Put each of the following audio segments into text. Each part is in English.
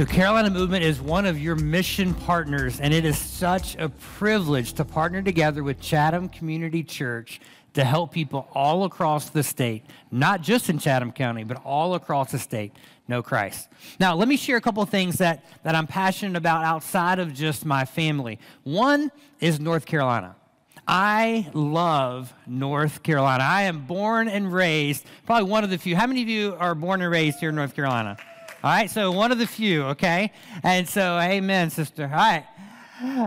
So, Carolina Movement is one of your mission partners, and it is such a privilege to partner together with Chatham Community Church to help people all across the state, not just in Chatham County, but all across the state know Christ. Now, let me share a couple things that, that I'm passionate about outside of just my family. One is North Carolina. I love North Carolina. I am born and raised, probably one of the few. How many of you are born and raised here in North Carolina? All right, so one of the few, okay? And so, amen, sister. All right.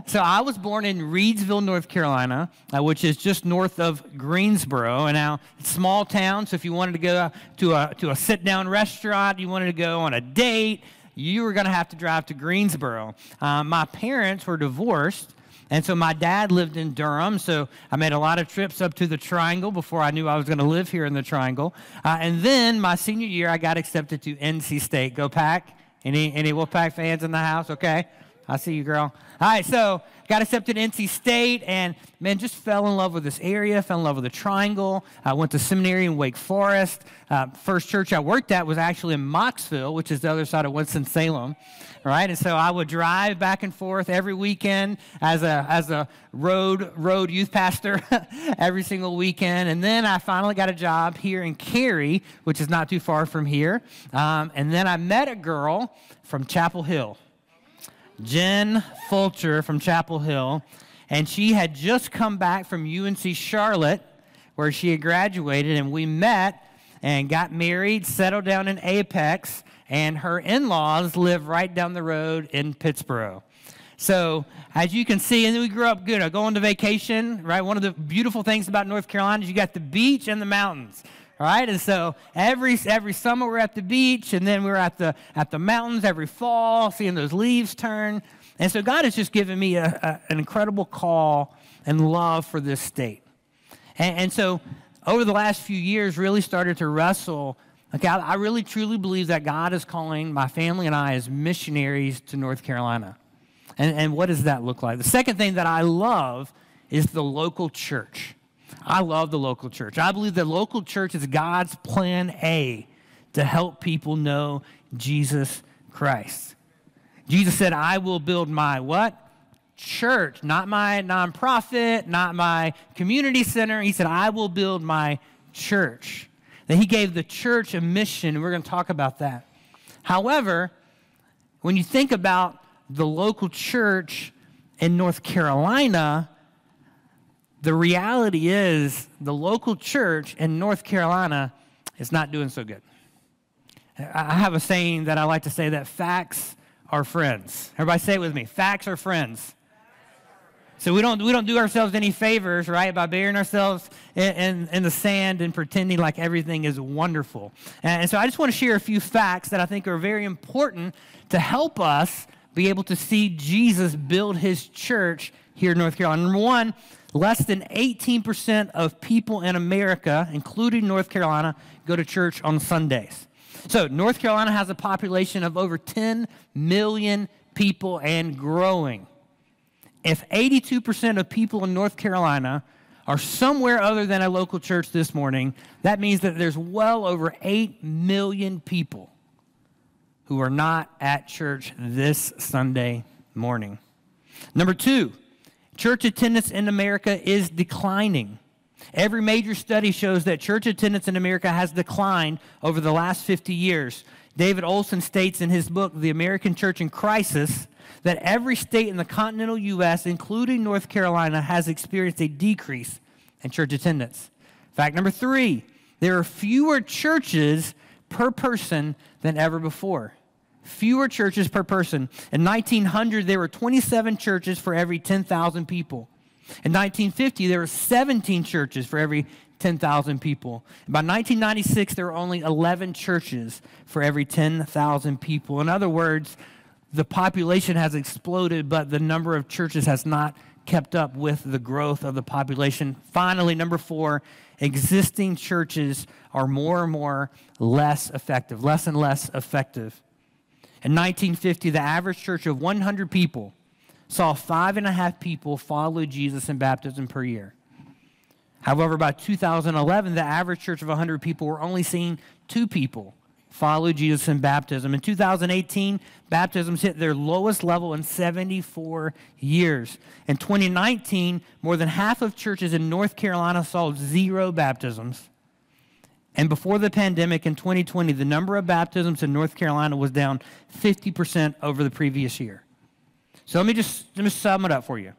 So I was born in Reidsville, North Carolina, uh, which is just north of Greensboro. And now, small town, so if you wanted to go to a, to a sit down restaurant, you wanted to go on a date, you were going to have to drive to Greensboro. Uh, my parents were divorced. And so my dad lived in Durham, so I made a lot of trips up to the Triangle before I knew I was going to live here in the Triangle. Uh, and then my senior year, I got accepted to NC State. Go Pack! Any any Wolfpack fans in the house? Okay, I see you, girl. All right, so got accepted to NC State, and man, just fell in love with this area. Fell in love with the Triangle. I went to seminary in Wake Forest. Uh, first church I worked at was actually in Mocksville, which is the other side of Winston Salem right? And so I would drive back and forth every weekend as a as a road road youth pastor every single weekend. And then I finally got a job here in Cary, which is not too far from here. Um, and then I met a girl from Chapel Hill, Jen Fulcher from Chapel Hill, and she had just come back from UNC Charlotte, where she had graduated, and we met and got married, settled down in Apex and her in laws live right down the road in Pittsboro. So, as you can see, and we grew up good. I go on to vacation, right? One of the beautiful things about North Carolina is you got the beach and the mountains, right? And so every every summer we're at the beach, and then we're at the at the mountains every fall, seeing those leaves turn. And so God has just given me a, a, an incredible call and love for this state. And, and so over the last few years, really started to wrestle Okay, I, I really truly believe that God is calling my family and I as missionaries to North Carolina. And, and what does that look like? The second thing that I love is the local church. I love the local church. I believe the local church is God's plan A to help people know Jesus Christ. Jesus said, I will build my what? Church, not my nonprofit, not my community center. He said, I will build my church that he gave the church a mission, and we're going to talk about that. However, when you think about the local church in North Carolina, the reality is the local church in North Carolina is not doing so good. I have a saying that I like to say that facts are friends. Everybody say it with me. Facts are friends. So we don't, we don't do ourselves any favors, right, by burying ourselves in, in, in, the sand and pretending like everything is wonderful. And so I just want to share a few facts that I think are very important to help us be able to see Jesus build his church here in North Carolina. Number one, less than 18% of people in America, including North Carolina, go to church on Sundays. So North Carolina has a population of over 10 million people and growing if 82% of people in North Carolina are somewhere other than a local church this morning, that means that there's well over 8 million people who are not at church this Sunday morning. Number two, church attendance in America is declining. Every major study shows that church attendance in America has declined over the last 50 years. David Olson states in his book, The American Church in Crisis, that every state in the continental U.S., including North Carolina, has experienced a decrease in church attendance. Fact number three there are fewer churches per person than ever before. Fewer churches per person. In 1900, there were 27 churches for every 10,000 people. In 1950, there were 17 churches for every 10,000 people. By 1996, there were only 11 churches for every 10,000 people. In other words, the population has exploded, but the number of churches has not kept up with the growth of the population. Finally, number four, existing churches are more and more less effective, less and less effective. In 1950, the average church of 100 people saw five and a half people follow Jesus in baptism per year. However, by 2011, the average church of 100 people were only seeing two people follow Jesus in baptism. In 2018, baptisms hit their lowest level in 74 years. In 2019, more than half of churches in North Carolina saw zero baptisms. And before the pandemic in 2020, the number of baptisms in North Carolina was down 50% over the previous year. So let me just let me sum it up for you.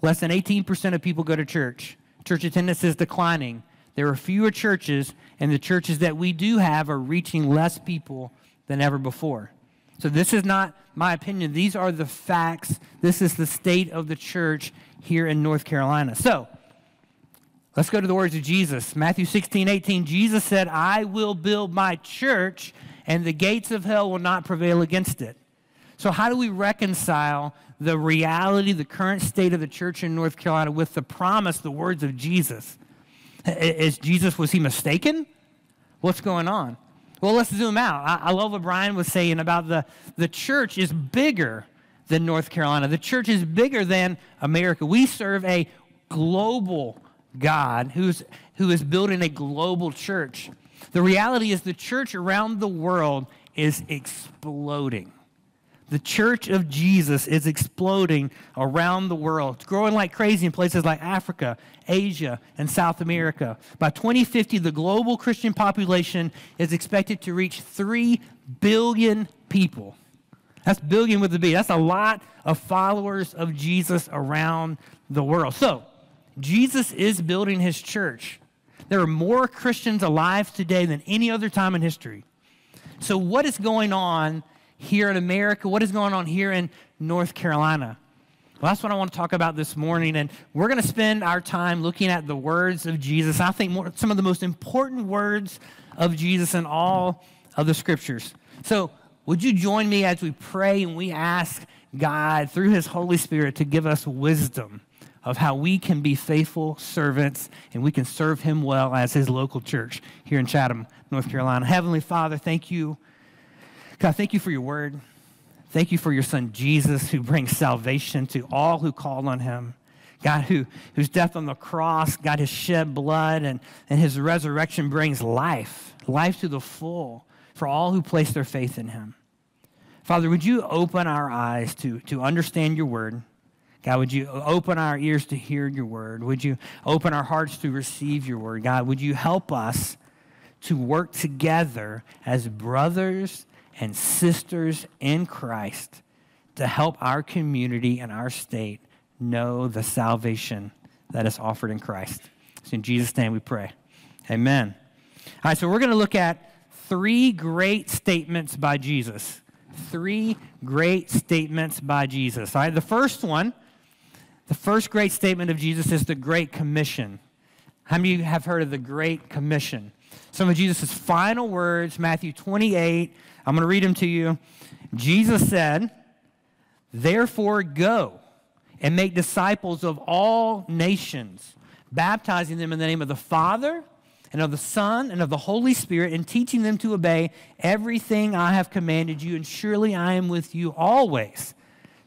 Less than 18% of people go to church. Church attendance is declining. There are fewer churches, and the churches that we do have are reaching less people than ever before. So, this is not my opinion. These are the facts. This is the state of the church here in North Carolina. So, let's go to the words of Jesus. Matthew 16, 18. Jesus said, I will build my church, and the gates of hell will not prevail against it. So, how do we reconcile the reality, the current state of the church in North Carolina with the promise, the words of Jesus? Is Jesus, was he mistaken? What's going on? Well, let's zoom out. I, I love what Brian was saying about the, the church is bigger than North Carolina. The church is bigger than America. We serve a global God who's, who is building a global church. The reality is the church around the world is exploding. The church of Jesus is exploding around the world. It's growing like crazy in places like Africa, Asia, and South America. By 2050, the global Christian population is expected to reach 3 billion people. That's billion with a B. That's a lot of followers of Jesus around the world. So, Jesus is building his church. There are more Christians alive today than any other time in history. So, what is going on here in America? What is going on here in North Carolina? Well, that's what I want to talk about this morning. And we're going to spend our time looking at the words of Jesus. I think more, some of the most important words of Jesus in all of the scriptures. So, would you join me as we pray and we ask God through his Holy Spirit to give us wisdom of how we can be faithful servants and we can serve him well as his local church here in Chatham, North Carolina. Heavenly Father, thank you God, thank you for your word. Thank you for your son Jesus, who brings salvation to all who call on him. God, who, whose death on the cross, God, his shed blood and, and his resurrection brings life, life to the full for all who place their faith in him. Father, would you open our eyes to, to understand your word? God, would you open our ears to hear your word? Would you open our hearts to receive your word? God, would you help us to work together as brothers and sisters in Christ to help our community and our state know the salvation that is offered in Christ. So in Jesus' name we pray. Amen. All right, so we're going to look at three great statements by Jesus. Three great statements by Jesus. All right, the first one, the first great statement of Jesus is the Great Commission. How many of you have heard of the Great Commission? Some of Jesus' final words, Matthew 28, I'm going to read them to you. Jesus said, Therefore, go and make disciples of all nations, baptizing them in the name of the Father and of the Son and of the Holy Spirit, and teaching them to obey everything I have commanded you. And surely I am with you always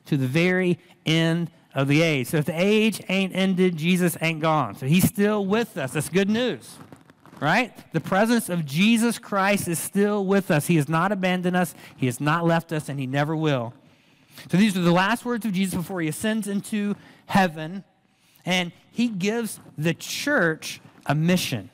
to the very end of the age. So if the age ain't ended, Jesus ain't gone. So he's still with us. That's good news right? The presence of Jesus Christ is still with us. He has not abandoned us, He has not left us, and He never will. So these are the last words of Jesus before He ascends into heaven, and He gives the church a mission.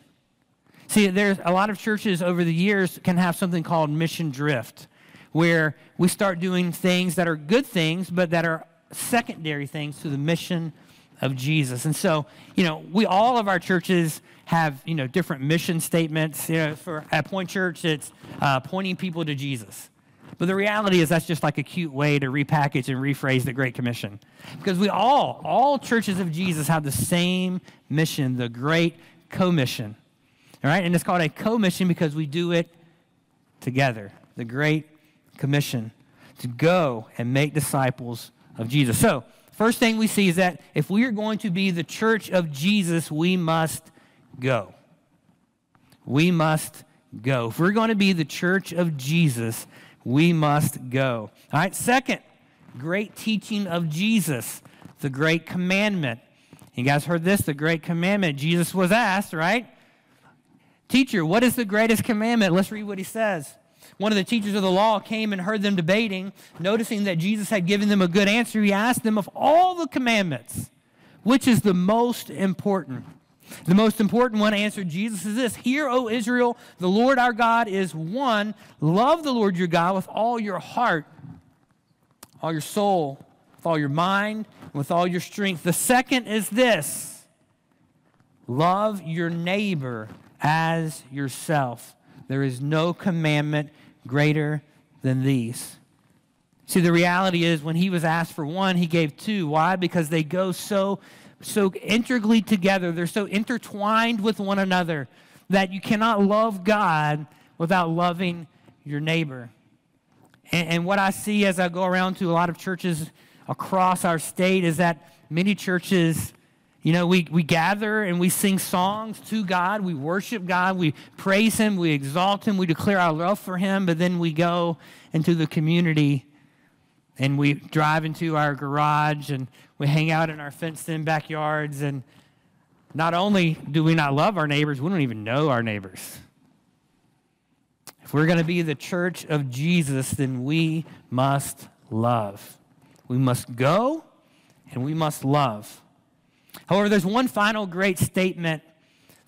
See, there's a lot of churches over the years can have something called mission drift, where we start doing things that are good things, but that are secondary things to the mission of Jesus. And so, you know, we all of our churches have, you know, different mission statements. You know, for at Point Church, it's uh, pointing people to Jesus. But the reality is that's just like a cute way to repackage and rephrase the Great Commission. Because we all, all churches of Jesus have the same mission, the Great Commission. All right? And it's called a commission because we do it together. The Great Commission to go and make disciples of Jesus. So, First thing we see is that if we are going to be the church of Jesus, we must go. We must go. If we're going to be the church of Jesus, we must go. All right, second, great teaching of Jesus, the great commandment. You guys heard this, the great commandment. Jesus was asked, right? Teacher, what is the greatest commandment? Let's read what he says. One of the teachers of the law came and heard them debating, noticing that Jesus had given them a good answer. He asked them, Of all the commandments, which is the most important? The most important one answered Jesus is this Hear, O Israel, the Lord our God is one. Love the Lord your God with all your heart, all your soul, with all your mind, and with all your strength. The second is this love your neighbor as yourself. There is no commandment greater than these. See, the reality is when he was asked for one, he gave two. Why? Because they go so so integrally together. They're so intertwined with one another that you cannot love God without loving your neighbor. And, and, what I see as I go around to a lot of churches across our state is that many churches, you know, we, we gather and we sing songs to God, we worship God, we praise Him, we exalt Him, we declare our love for Him, but then we go into the community and we drive into our garage and we hang out in our fenced in backyards. And not only do we not love our neighbors, we don't even know our neighbors. If we're going to be the church of Jesus, then we must love. We must go and we must love. However, there's one final great statement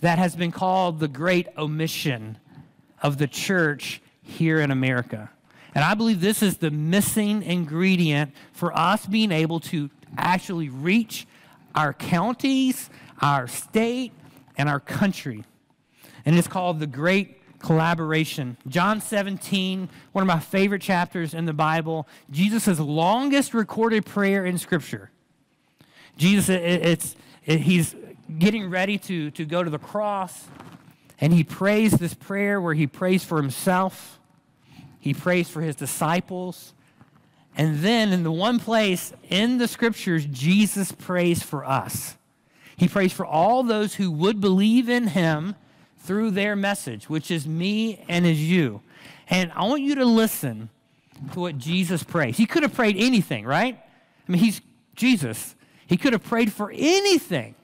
that has been called the great omission of the church here in America. And I believe this is the missing ingredient for us being able to actually reach our counties, our state, and our country. And it's called the Great Collaboration. John 17, one of my favorite chapters in the Bible, Jesus' longest recorded prayer in Scripture. Jesus, it's, it, he's getting ready to, to go to the cross, and he prays this prayer where he prays for himself he prays for his disciples. And then, in the one place in the scriptures, Jesus prays for us. He prays for all those who would believe in him through their message, which is me and is you. And I want you to listen to what Jesus prays. He could have prayed anything, right? I mean, he's Jesus. He could have prayed for anything.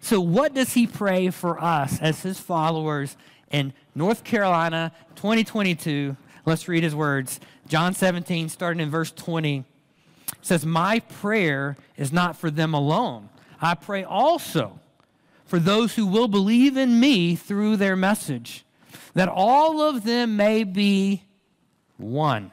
So, what does he pray for us as his followers in North Carolina 2022? Let's read his words. John 17, starting in verse 20, says, My prayer is not for them alone. I pray also for those who will believe in me through their message, that all of them may be one.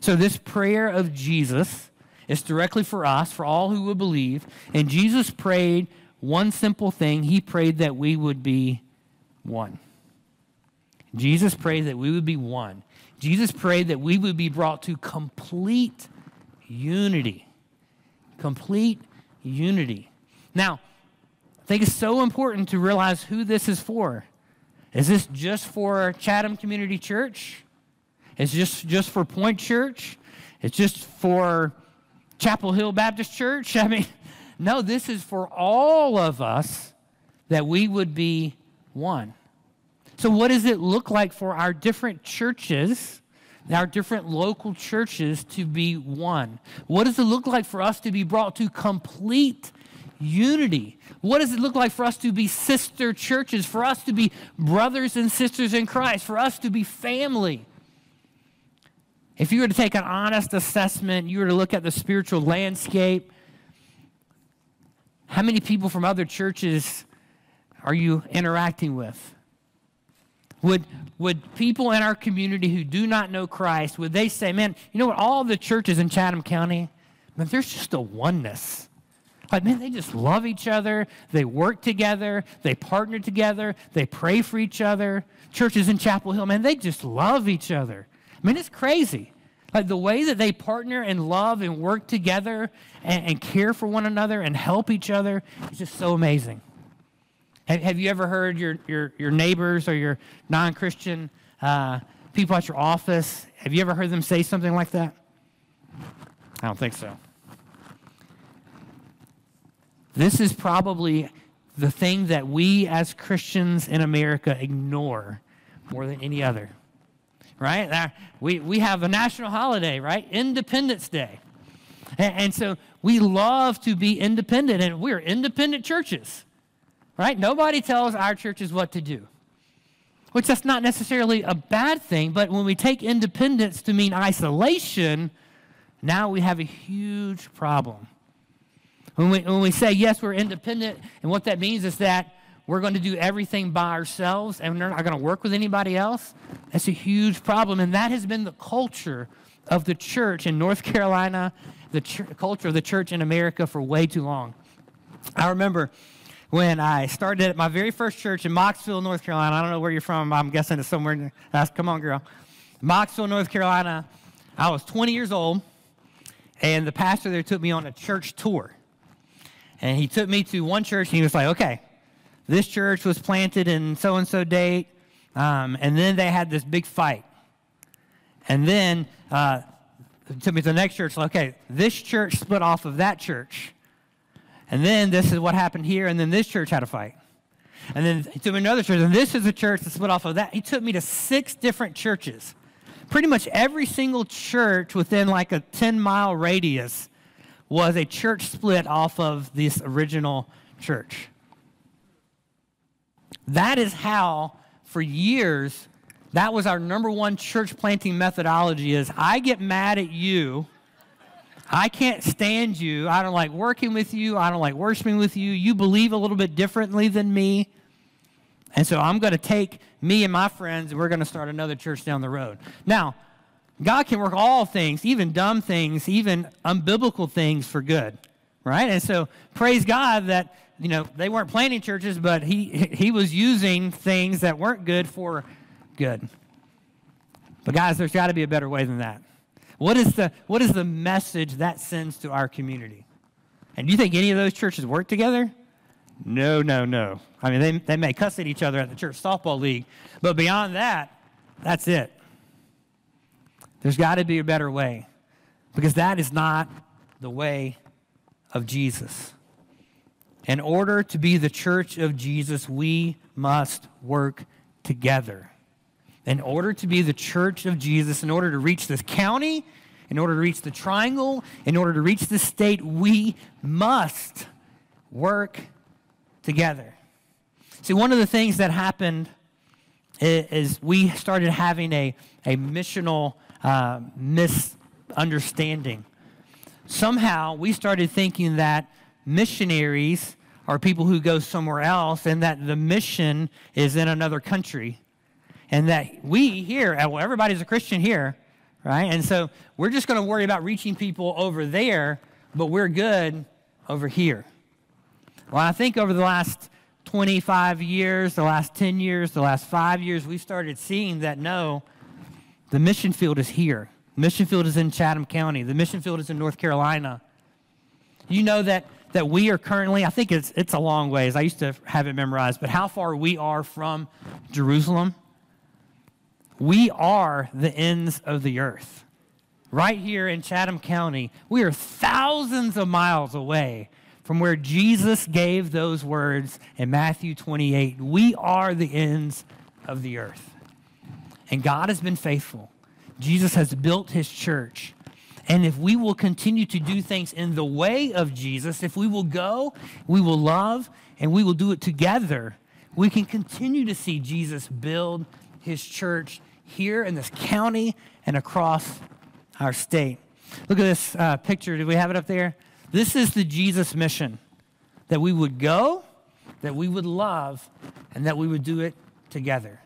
So this prayer of Jesus is directly for us, for all who would believe. And Jesus prayed one simple thing. He prayed that we would be one. Jesus prayed that we would be one. Jesus prayed that we would be brought to complete unity. Complete unity. Now, I think it's so important to realize who this is for. Is this just for Chatham Community Church? Is this just for Point Church? It's just for Chapel Hill Baptist Church? I mean, no, this is for all of us that we would be one. So, what does it look like for our different churches, our different local churches to be one? What does it look like for us to be brought to complete unity? What does it look like for us to be sister churches, for us to be brothers and sisters in Christ, for us to be family? If you were to take an honest assessment, you were to look at the spiritual landscape, how many people from other churches are you interacting with? Would, would people in our community who do not know Christ, would they say, man, you know what, all the churches in Chatham County, man, there's just a oneness. Like, man, they just love each other. They work together. They partner together. They pray for each other. Churches in Chapel Hill, man, they just love each other. I mean, it's crazy. Like the way that they partner and love and work together and, and care for one another and help each other is just so amazing. Have, have you ever heard your, your, your neighbors or your non Christian uh, people at your office. Have you ever heard them say something like that? I don't think so. This is probably the thing that we as Christians in America ignore more than any other. Right? We, we have a national holiday, right? Independence Day. And, and so we love to be independent, and we're independent churches. Right? Nobody tells our churches what to do. Which that's not necessarily a bad thing, but when we take independence to mean isolation, now we have a huge problem. When we, when we say, yes, we're independent, and what that means is that we're going to do everything by ourselves and we're not going to work with anybody else, that's a huge problem. And that has been the culture of the church in North Carolina, the ch- culture of the church in America for way too long. I remember when I started at my very first church in Mocksville, North Carolina. I don't know where you're from. I'm guessing it's somewhere. That's, come on, girl. Mocksville, North Carolina. I was 20 years old, and the pastor there took me on a church tour. And he took me to one church, and he was like, okay, this church was planted in so and so date. Um, and then they had this big fight. And then uh, took me to the next church. Okay, this church split off of that church. And then this is what happened here. And then this church had a fight. And then he took me to another church. And this is a church that split off of that. He took me to six different churches. Pretty much every single church within like a 10 mile radius was a church split off of this original church. That is how, for years, that was our number one church planting methodology is I get mad at you. I can't stand you. I don't like working with you. I don't like worshiping with you. You believe a little bit differently than me. And so I'm going to take me and my friends and we're going to start another church down the road. Now, God can work all things, even dumb things, even unbiblical things for good, right? And so praise God that, you know, they weren't planting churches, but he, he was using things that weren't good for good. But guys, there's got to be a better way than that. What is, the, what is the message that sends to our community? And do you think any of those churches work together? No, no, no. I mean, they, they may cuss at each other at the church softball league, but beyond that, that's it. There's got to be a better way because that is not the way of Jesus. In order to be the church of Jesus, we must work together. In order to be the church of Jesus, in order to reach this county, in order to reach the triangle, in order to reach the state, we must work together. See, one of the things that happened is we started having a, a missional uh, misunderstanding. Somehow we started thinking that missionaries are people who go somewhere else and that the mission is in another country. And that we here, uh, well, everybody's a Christian here, right? And so we're just going to worry about reaching people over there, but we're good over here. Well, I think over the last 25 years, the last 10 years, the last five years, we started seeing that no, the mission field is here. mission field is in Chatham County. The mission field is in North Carolina. You know that, that we are currently, I think it's, it's a long ways. I used to have it memorized, but how far we are from Jerusalem? We are the ends of the earth. Right here in Chatham County, we are thousands of miles away from where Jesus gave those words in Matthew 28. We are the ends of the earth. And God has been faithful. Jesus has built his church. And if we will continue to do things in the way of Jesus, if we will go, we will love, and we will do it together, we can continue to see Jesus build his church here in this county and across our state. Look at this uh, picture. Do we have it up there? This is the Jesus mission that we would go, that we would love, and that we would do it together.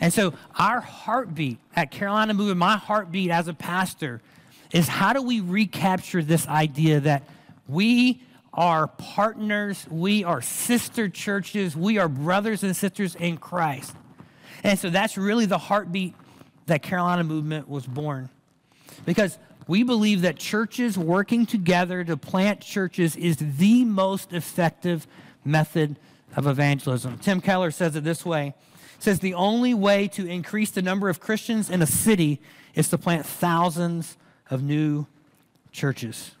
And so, our heartbeat at Carolina Movement, my heartbeat as a pastor, is how do we recapture this idea that we are partners, we are sister churches, we are brothers and sisters in Christ. And so, that's really the heartbeat that Carolina Movement was born. Because we believe that churches working together to plant churches is the most effective method of evangelism. Tim Keller says it this way says the only way to increase the number of Christians in a city is to plant thousands of new churches.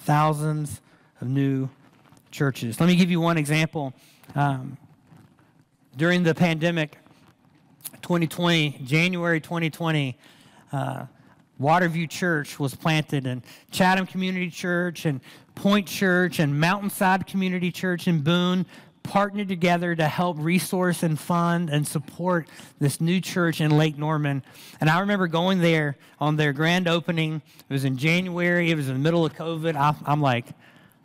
Thousands of new churches. Let me give you one example. Um, during the pandemic, 2020, January 2020, uh, Waterview Church was planted, and Chatham Community Church, and Point Church, and Mountainside Community Church in Boone partnered together to help resource and fund and support this new church in Lake Norman. And I remember going there on their grand opening. It was in January, it was in the middle of COVID. I, I'm like,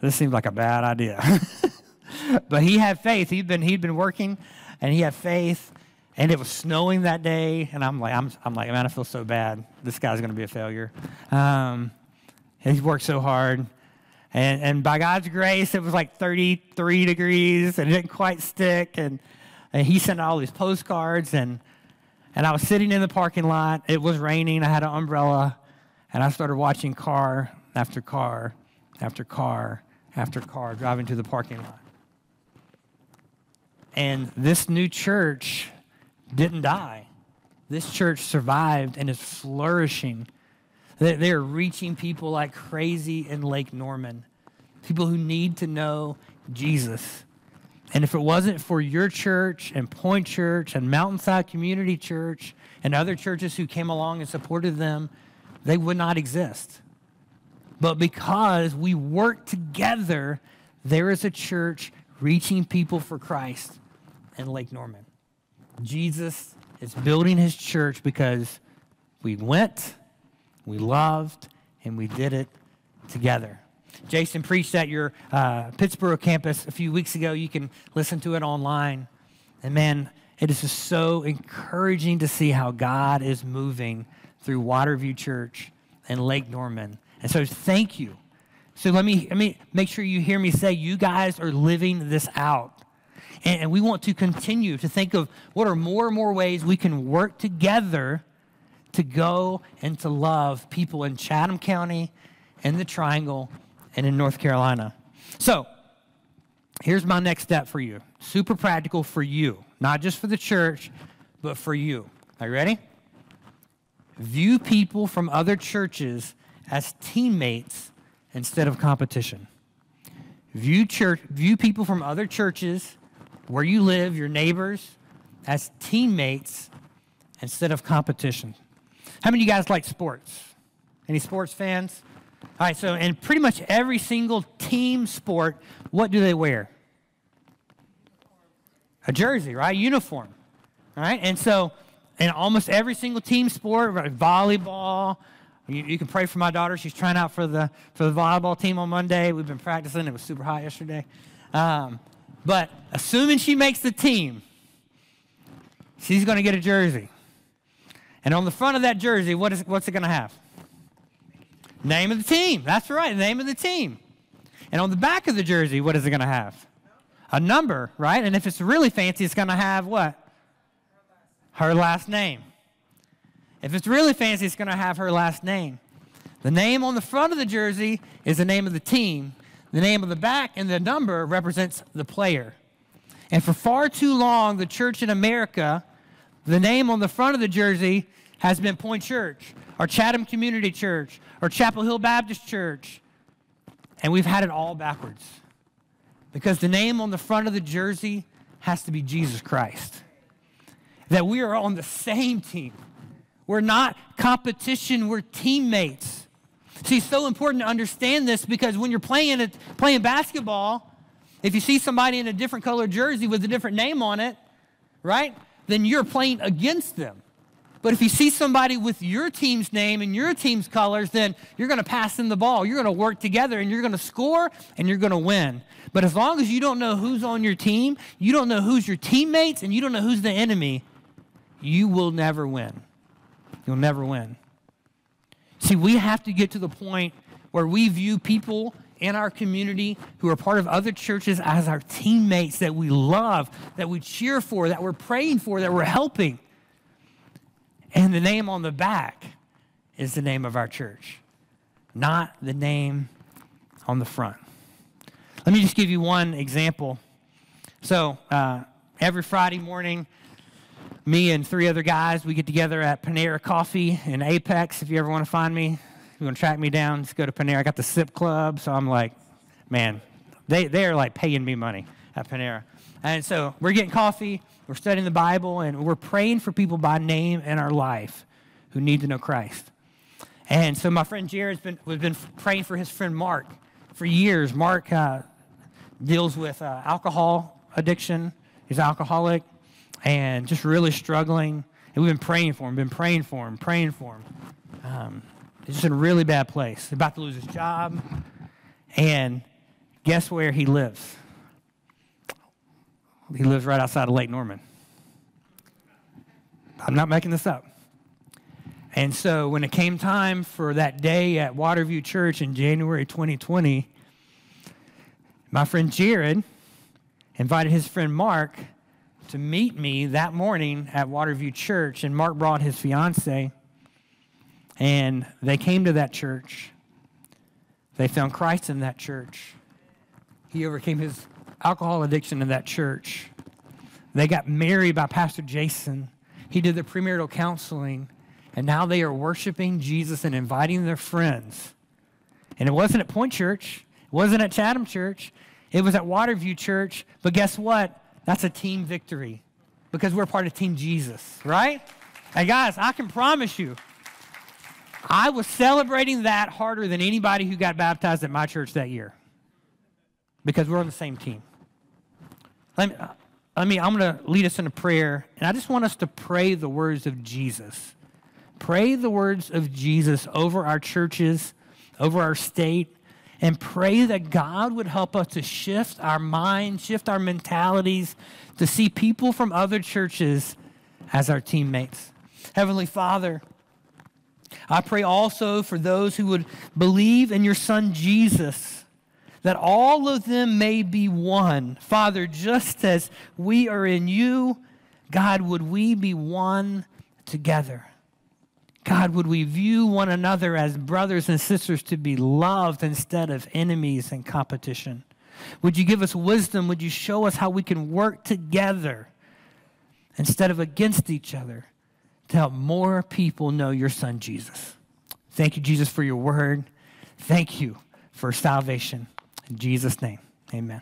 this seems like a bad idea. but he had faith. He'd been, he'd been working and he had faith. And it was snowing that day. And I'm like, I'm, I'm like, man, I feel so bad. This guy's going to be a failure. Um, he's worked so hard. And, and by God's grace, it was like 33 degrees and it didn't quite stick. And, and he sent all these postcards. And, and I was sitting in the parking lot. It was raining. I had an umbrella. And I started watching car after car after car after car driving to the parking lot. And this new church didn't die. This church survived and is flourishing they're reaching people like crazy in Lake Norman, people who need to know Jesus. And if it wasn't for your church and Point Church and Mountainside Community Church and other churches who came along and supported them, they would not exist. But because we work together, there is a church reaching people for Christ in Lake Norman. Jesus is building his church because we went we loved, and we did it together. Jason preached at your uh, Pittsboro campus a few weeks ago. You can listen to it online. And man, it is just so encouraging to see how God is moving through Waterview Church and Lake Norman. And so thank you. So let me, let me make sure you hear me say you guys are living this out. And, and we want to continue to think of what are more and more ways we can work together to go and to love people in Chatham County, in the Triangle, and in North Carolina. So, here's my next step for you. Super practical for you, not just for the church, but for you. Are you ready? View people from other churches as teammates instead of competition. View church view people from other churches where you live, your neighbors, as teammates instead of competition. How many of you guys like sports? Any sports fans? All right, so in pretty much every single team sport, what do they wear? A jersey, right? Uniform. All right, and so in almost every single team sport, volleyball, you, you, can pray for my daughter. She's trying out for the for the volleyball team on Monday. We've been practicing. It was super hot yesterday. Um, but assuming she makes the team, she's going to get a jersey. And on the front of that jersey, what is, what's it going to have? Name of the team. That's right, name of the team. And on the back of the jersey, what is it going to have? A number, right? And if it's really fancy, it's going to have what? Her last name. If it's really fancy, it's going to have her last name. The name on the front of the jersey is the name of the team. The name of the back and the number represents the player. And for far too long, the church in America the name on the front of the jersey has been Point Church, or Chatham Community Church, or Chapel Hill Baptist Church. And we've had it all backwards. Because the name on the front of the jersey has to be Jesus Christ. That we are on the same team. We're not competition, we're teammates. See, it's so important to understand this because when you're playing, playing basketball, if you see somebody in a different color jersey with a different name on it, right? Then you're playing against them. But if you see somebody with your team's name and your team's colors, then you're going to pass them the ball. You're going to work together and you're going to score and you're going to win. But as long as you don't know who's on your team, you don't know who's your teammates, and you don't know who's the enemy, you will never win. You'll never win. See, we have to get to the point where we view people in our community who are part of other churches as our teammates that we love, that we cheer for, that we're praying for, that we're helping. And the name on the back is the name of our church, not the name on the front. Let me just give you one example. So, uh, every Friday morning, me and three other guys, we get together at Panera Coffee in Apex. If you ever want to find me, you want to track me down, just go to Panera. I got the SIP Club, so I'm like, man, they, they're like paying me money at Panera. And so we're getting coffee, we're studying the Bible, and we're praying for people by name in our life who need to know Christ. And so my friend Jared's been, has been praying for his friend Mark for years. Mark uh, deals with uh, alcohol addiction. He's alcoholic and just really struggling. And we've been praying for him, been praying for him, praying for him. Um, he's just in a really bad place. He's about to lose his job. And guess where he lives? He lives right outside of Lake Norman. I'm not making this up. And so when it came time for that day at Waterview Church in January 2020, my friend Jared invited his friend Mark to meet me that morning at Waterview Church. And Mark brought his fiance, and they came to that church. They found Christ in that church. He overcame his alcohol addiction in that church. They got married by Pastor Jason. He did the premarital counseling. And now they are worshiping Jesus and inviting their friends. And it wasn't at Point Church, it wasn't at Chatham Church, it was at Waterview Church. But guess what? That's a team victory because we're part of Team Jesus, right? And guys, I can promise you, I was celebrating that harder than anybody who got baptized at my church that year because we're on the same team. Let me, uh, let me I'm going to lead us in a prayer, and I just want us to pray the words of Jesus. Pray the words of Jesus over our churches, over our state, and pray that God would help us to shift our minds, shift our mentalities, to see people from other churches as our teammates. Heavenly Father, I pray also for those who would believe in your Son Jesus, that all of them may be one. Father, just as we are in you, God, would we be one together? God, would we view one another as brothers and sisters to be loved instead of enemies and competition? Would you give us wisdom? Would you show us how we can work together instead of against each other to help more people know your son, Jesus? Thank you, Jesus, for your word. Thank you for salvation. In Jesus' name, amen.